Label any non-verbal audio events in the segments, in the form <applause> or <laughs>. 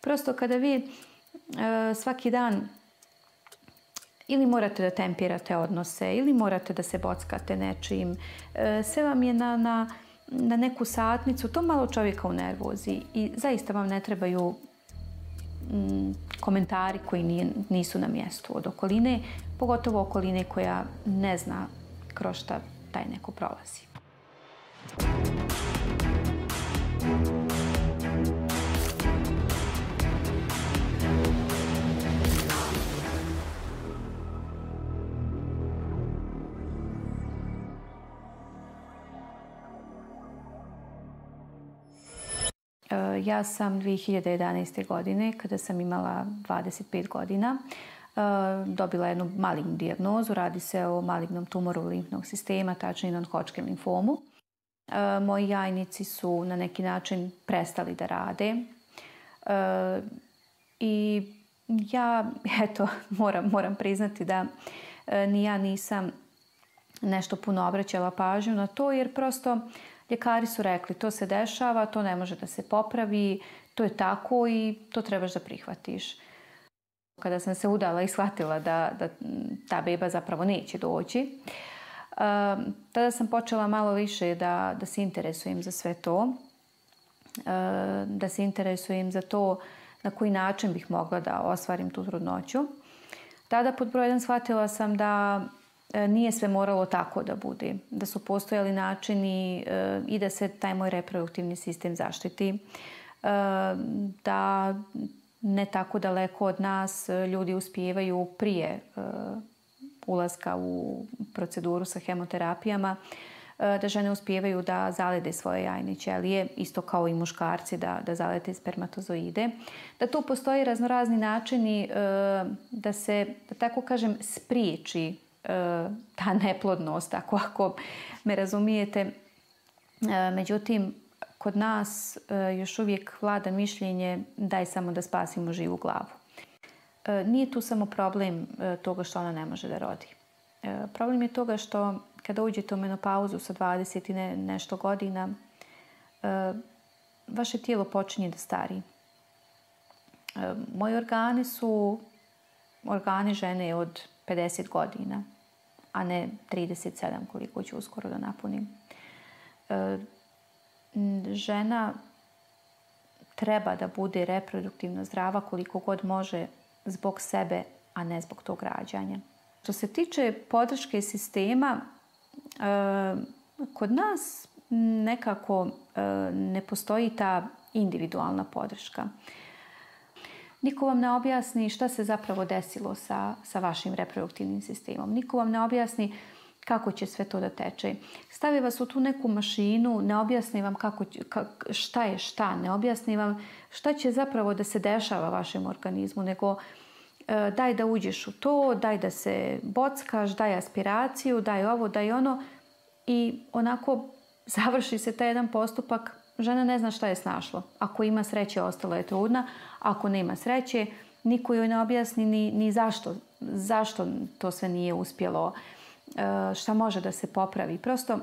Prosto kada vi e, svaki dan ili morate da tempirate odnose, ili morate da se bockate nečim, e, sve vam je na, na, na neku satnicu, to malo čovjeka u nervozi i zaista vam ne trebaju mm, komentari koji nije, nisu na mjestu od okoline, pogotovo okoline koja ne zna kroz šta taj neko prolazi. E, ja sam 2011. godine, kada sam imala 25 godina, e, dobila jednu malignu dijagnozu. Radi se o malignom tumoru limfnog sistema, tačnije non-Hodgkin limfomu. E, moji jajnici su na neki način prestali da rade. E, I ja, eto, <laughs> moram, moram priznati da ni ja nisam nešto puno obraćala pažnju na to, jer prosto Ljekari su rekli to se dešava, to ne može da se popravi, to je tako i to trebaš da prihvatiš. Kada sam se udala i shvatila da, da ta beba zapravo neće doći, um, tada sam počela malo više da, da se interesujem za sve to. Um, da se interesujem za to na koji način bih mogla da osvarim tu trudnoću. Tada pod broj jedan shvatila sam da E, nije sve moralo tako da bude. Da su postojali načini e, i da se taj moj reproduktivni sistem zaštiti. E, da ne tako daleko od nas ljudi uspijevaju prije ulaska u proceduru sa hemoterapijama da žene uspijevaju da zalede svoje jajne ćelije, isto kao i muškarci da, da zalede spermatozoide. Da tu postoji raznorazni načini da se, da tako kažem, spriječi E, ta neplodnost, ako, ako me razumijete. E, međutim, kod nas e, još uvijek vlada mišljenje daj samo da spasimo živu glavu. Nije tu samo problem toga što ona ne može da rodi. Problem je toga što kada uđete u menopauzu sa 20 i ne, nešto godina, vaše tijelo počinje da stari. Moji organi su organi žene od 50 godina a ne 37 koliko ću uskoro da napunim. E, žena treba da bude reproduktivno zdrava koliko god može zbog sebe, a ne zbog tog rađanja. Što se tiče podrške sistema, e, kod nas nekako e, ne postoji ta individualna podrška. Niko vam ne objasni šta se zapravo desilo sa, sa vašim reproduktivnim sistemom. Niko vam ne objasni kako će sve to da teče. Stavi vas u tu neku mašinu, ne objasni vam kako, šta je šta, ne objasni vam šta će zapravo da se dešava vašem organizmu, nego e, daj da uđeš u to, daj da se bockaš, daj aspiraciju, daj ovo, daj ono i onako završi se taj jedan postupak žena ne zna šta je snašlo. Ako ima sreće, ostala je trudna. Ako nema sreće, niko joj ne objasni ni, ni zašto, zašto to sve nije uspjelo, e, šta može da se popravi. Prosto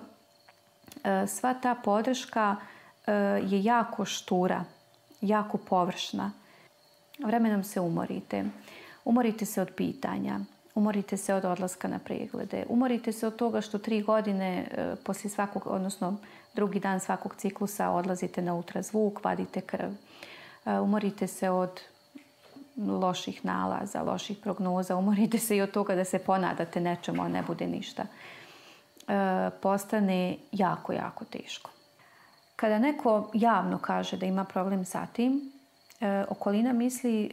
e, sva ta podrška e, je jako štura, jako površna. Vremenom se umorite. Umorite se od pitanja. Umorite se od odlaska na preglede. Umorite se od toga što tri godine e, poslije svakog, odnosno drugi dan svakog ciklusa odlazite na ultrazvuk, vadite krv. E, umorite se od loših nalaza, loših prognoza, umorite se i od toga da se ponadate nečemu, a ne bude ništa. E, postane jako, jako teško. Kada neko javno kaže da ima problem sa tim, e, okolina misli e,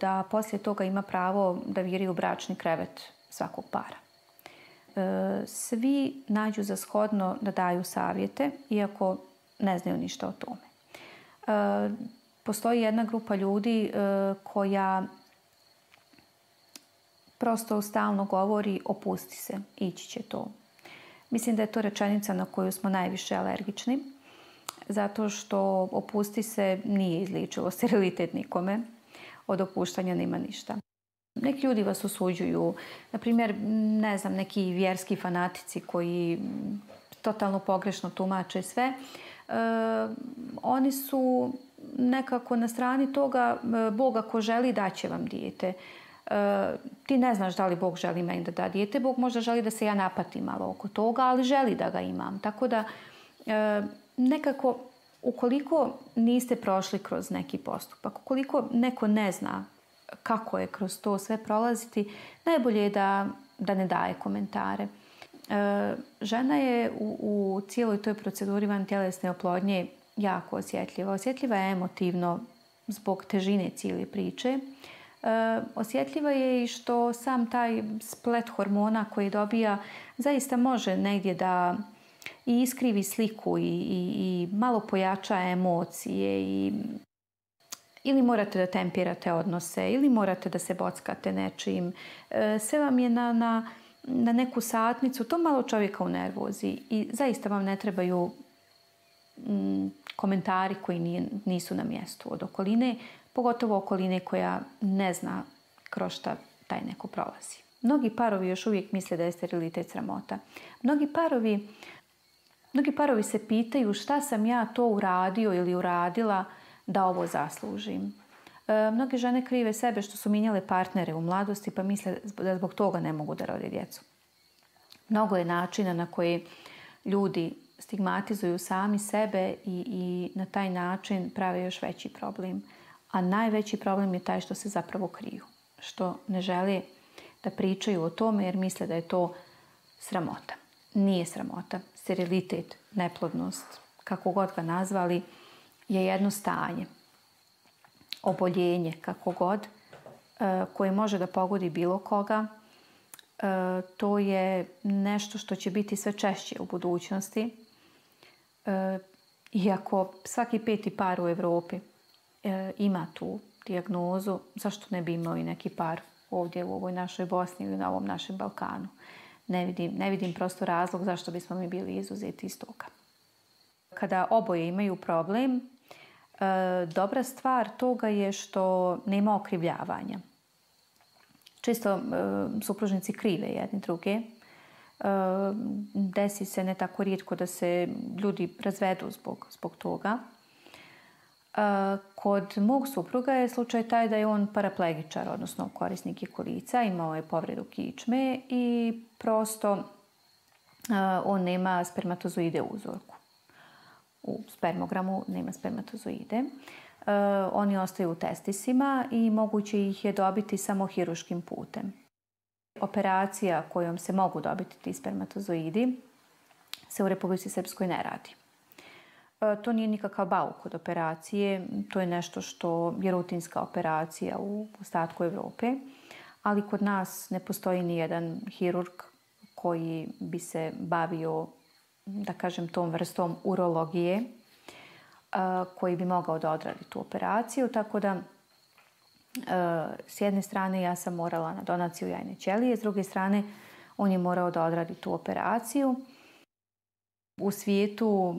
da poslije toga ima pravo da viri u bračni krevet svakog para. E, svi nađu za shodno da daju savjete, iako ne znaju ništa o tome. E, postoji jedna grupa ljudi e, koja prosto stalno govori opusti se, ići će to. Mislim da je to rečenica na koju smo najviše alergični, zato što opusti se nije izličilo <laughs> sterilitet nikome, od opuštanja nema ništa. Neki ljudi vas osuđuju, na primjer, ne znam, neki vjerski fanatici koji totalno pogrešno tumače sve. E, oni su nekako na strani toga e, Boga ko želi daće vam dijete. E, ti ne znaš da li Bog želi meni da da dijete. Bog možda želi da se ja napatim malo oko toga, ali želi da ga imam. Tako da e, nekako ukoliko niste prošli kroz neki postupak, ukoliko neko ne zna kako je kroz to sve prolaziti, najbolje je da, da ne daje komentare. E, žena je u, u cijeloj toj proceduri van tjelesne oplodnje jako osjetljiva. Osjetljiva je emotivno zbog težine cijele priče. E, osjetljiva je i što sam taj splet hormona koji dobija zaista može negdje da i iskrivi sliku i, i, i malo pojača emocije i ili morate da tempirate odnose ili morate da se bockate nečim. E, sve vam je na, na, na neku satnicu, to malo čovjeka u nervozi i zaista vam ne trebaju mm, komentari koji nije, nisu na mjestu od okoline, pogotovo okoline koja ne zna kroz šta taj neko prolazi. Mnogi parovi još uvijek misle da je sterilitet sramota. Mnogi parovi Mnogi parovi se pitaju šta sam ja to uradio ili uradila da ovo zaslužim. E, mnoge žene krive sebe što su minjale partnere u mladosti pa misle da zbog toga ne mogu da rode djecu. Mnogo je načina na koji ljudi stigmatizuju sami sebe i, i na taj način prave još veći problem. A najveći problem je taj što se zapravo kriju. Što ne žele da pričaju o tome jer misle da je to sramota. Nije sramota sterilitet, neplodnost, kako god ga nazvali, je jedno stanje, oboljenje, kako god, e, koje može da pogodi bilo koga. E, to je nešto što će biti sve češće u budućnosti. E, iako svaki peti par u Evropi ima tu dijagnozu, zašto ne bi imao i neki par ovdje u ovoj našoj Bosni ili na ovom našem Balkanu? Ne vidim, ne vidim prosto razlog zašto bismo mi bili izuzeti iz toga. Kada oboje imaju problem, e, dobra stvar toga je što nema okrivljavanja. Čisto e, supružnici krive jedni druge. E, desi se ne tako rijetko da se ljudi razvedu zbog, zbog toga. Kod mog supruga je slučaj taj da je on paraplegičar, odnosno korisnik je kolica, imao je povredu kičme i prosto on nema spermatozoide u uzorku. U spermogramu nema spermatozoide. Oni ostaju u testisima i moguće ih je dobiti samo hiruškim putem. Operacija kojom se mogu dobiti ti spermatozoidi se u Republici Srpskoj ne radi. E, to nije nikakav bauk od operacije, to je nešto što je rutinska operacija u ostatku Evrope, ali kod nas ne postoji ni jedan hirurg koji bi se bavio, da kažem, tom vrstom urologije, e, koji bi mogao da odradi tu operaciju, tako da e, s jedne strane ja sam morala na donaciju jajne ćelije, s druge strane on je morao da odradi tu operaciju. U svijetu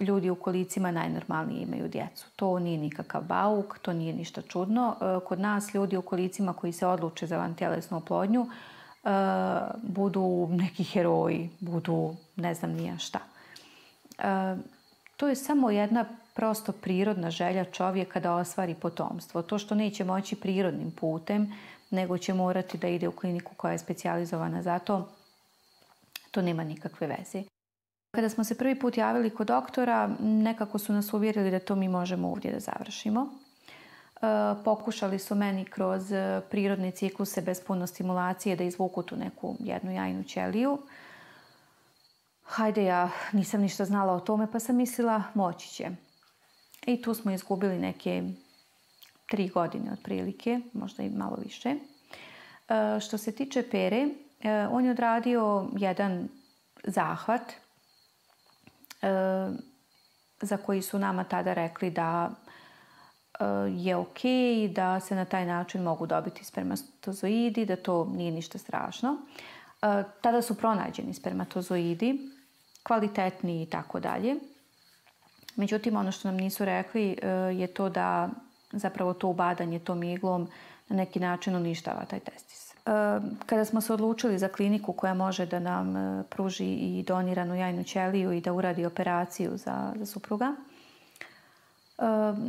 ljudi u kolicima najnormalnije imaju djecu. To nije nikakav bauk, to nije ništa čudno. E, kod nas ljudi u kolicima koji se odluče za vantjelesnu oplodnju e, budu neki heroji, budu ne znam nija šta. E, to je samo jedna prosto prirodna želja čovjeka da osvari potomstvo. To što neće moći prirodnim putem, nego će morati da ide u kliniku koja je specijalizovana za to, to nema nikakve veze. Kada smo se prvi put javili kod doktora, nekako su nas uvjerili da to mi možemo ovdje da završimo. E, pokušali su meni kroz e, prirodne cikluse bez puno stimulacije da izvuku tu neku jednu jajnu ćeliju. Hajde, ja nisam ništa znala o tome, pa sam mislila moći će. I tu smo izgubili neke tri godine otprilike, možda i malo više. E, što se tiče Pere, e, on je odradio jedan zahvat Eh, za koji su nama tada rekli da e, je ok da se na taj način mogu dobiti spermatozoidi, da to nije ništa strašno. E, tada su pronađeni spermatozoidi, kvalitetni i tako dalje. Međutim, ono što nam nisu rekli e, je to da zapravo to ubadanje tom iglom na neki način uništava taj testis. Kada smo se odlučili za kliniku koja može da nam e, pruži i doniranu jajnu ćeliju i da uradi operaciju za, za supruga,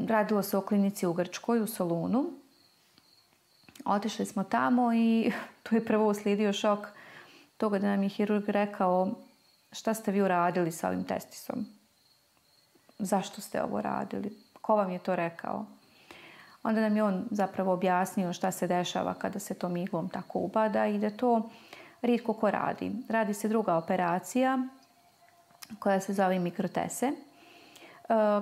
radilo se o klinici u Grčkoj, u Solunu. Otišli smo tamo i <laughs> tu je prvo uslijedio šok toga da nam je hirurg rekao šta ste vi uradili sa ovim testisom? Zašto ste ovo radili? Ko vam je to rekao? Onda nam je on zapravo objasnio šta se dešava kada se tom iglom tako ubada i da to rijetko ko radi. Radi se druga operacija koja se zove mikrotese, e,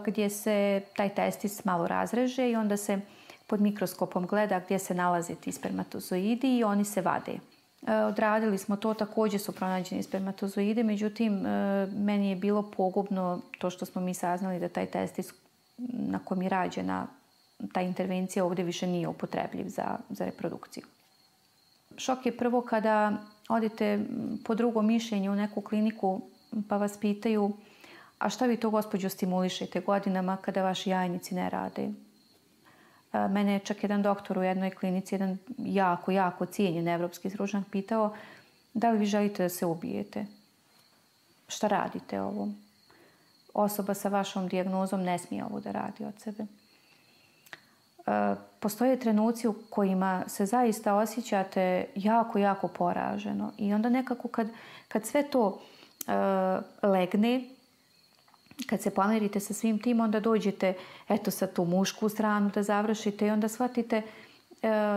gdje se taj testis malo razreže i onda se pod mikroskopom gleda gdje se nalaze ti spermatozoidi i oni se vade. E, odradili smo to, također su pronađeni spermatozoide, međutim, e, meni je bilo pogubno to što smo mi saznali da taj testis na kom je rađena ta intervencija ovdje više nije upotrebljiv za, za reprodukciju. Šok je prvo kada odete po drugo mišljenje u neku kliniku pa vas pitaju a šta vi to gospođo stimulišete godinama kada vaši jajnici ne rade? E, mene je čak jedan doktor u jednoj klinici, jedan jako, jako cijenjen evropski stručnjak pitao da li vi želite da se ubijete? Šta radite ovo? Osoba sa vašom dijagnozom ne smije ovo da radi od sebe. Postoje trenuci u kojima se zaista osjećate jako, jako poraženo. I onda nekako kad, kad sve to e, legne, kad se pomerite sa svim tim, onda dođete eto sa tu mušku stranu da završite i onda shvatite e,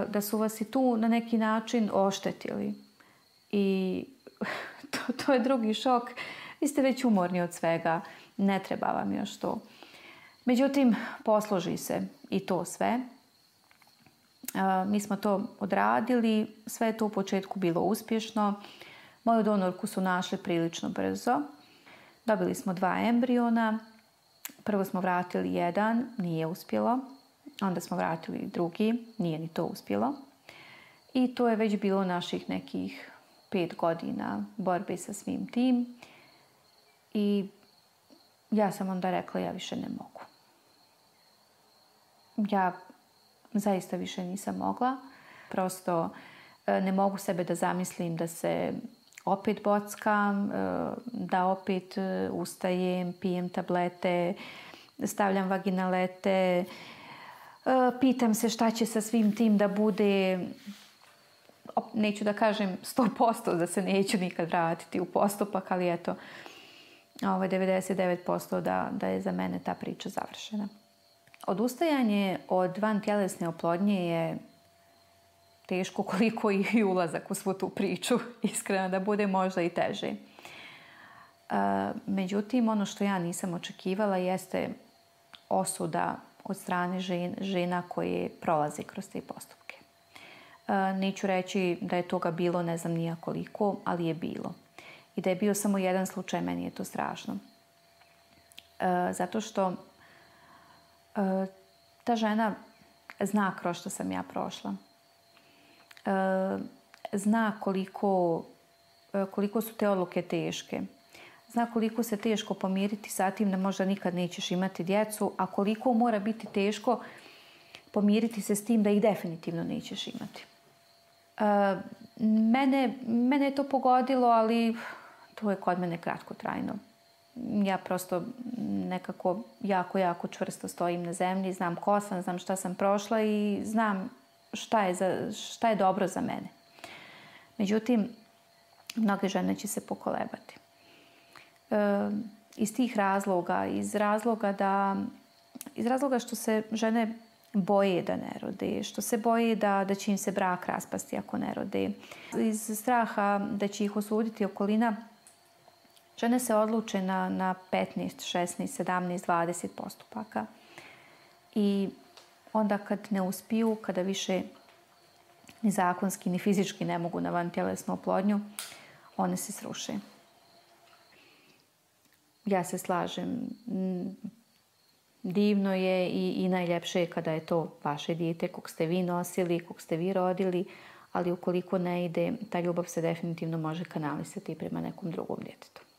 da su vas i tu na neki način oštetili. I <laughs> to, to je drugi šok. Vi ste već umorni od svega. Ne treba vam još to. Međutim, posloži se i to sve. E, mi smo to odradili. Sve je to u početku bilo uspješno. Moju donorku su našli prilično brzo. Dobili smo dva embriona. Prvo smo vratili jedan, nije uspjelo. Onda smo vratili drugi, nije ni to uspjelo. I to je već bilo naših nekih pet godina borbe sa svim tim. I ja sam onda rekla ja više ne mogu. Ja zaista više nisam mogla. Prosto e, ne mogu sebe da zamislim da se opet bockam, e, da opet e, ustajem, pijem tablete, stavljam vaginalete, pitam se šta će sa svim tim da bude neću da kažem 100% da se neću nikad vratiti u postupak, ali eto, ovo 99% da, da je za mene ta priča završena. Odustajanje od van tjelesne oplodnje je teško koliko i ulazak u svu tu priču, iskreno da bude možda i teže. E, međutim, ono što ja nisam očekivala jeste osuda od strane žena koje prolaze kroz te postupke. E, neću reći da je toga bilo, ne znam nija koliko, ali je bilo. I da je bio samo jedan slučaj, meni je to strašno. E, zato što E, ta žena zna kroz što sam ja prošla. E, zna koliko, e, koliko su te odluke teške. Zna koliko se teško pomiriti sa tim da možda nikad nećeš imati djecu, a koliko mora biti teško pomiriti se s tim da ih definitivno nećeš imati. E, mene, mene je to pogodilo, ali to je kod mene kratko trajno ja prosto nekako jako, jako čvrsto stojim na zemlji, znam ko sam, znam šta sam prošla i znam šta je, za, šta je dobro za mene. Međutim, mnoge žene će se pokolebati. E, iz tih razloga, iz razloga da iz razloga što se žene boje da ne rode, što se boje da, da će im se brak raspasti ako ne rode, iz straha da će ih osuditi okolina, Žene se odluče na, na 15, 16, 17, 20 postupaka. I onda kad ne uspiju, kada više ni zakonski, ni fizički ne mogu na van tjelesnu oplodnju, one se sruše. Ja se slažem. Mm, divno je i, i najljepše je kada je to vaše dijete kog ste vi nosili, kog ste vi rodili, ali ukoliko ne ide, ta ljubav se definitivno može kanalisati prema nekom drugom djetetu.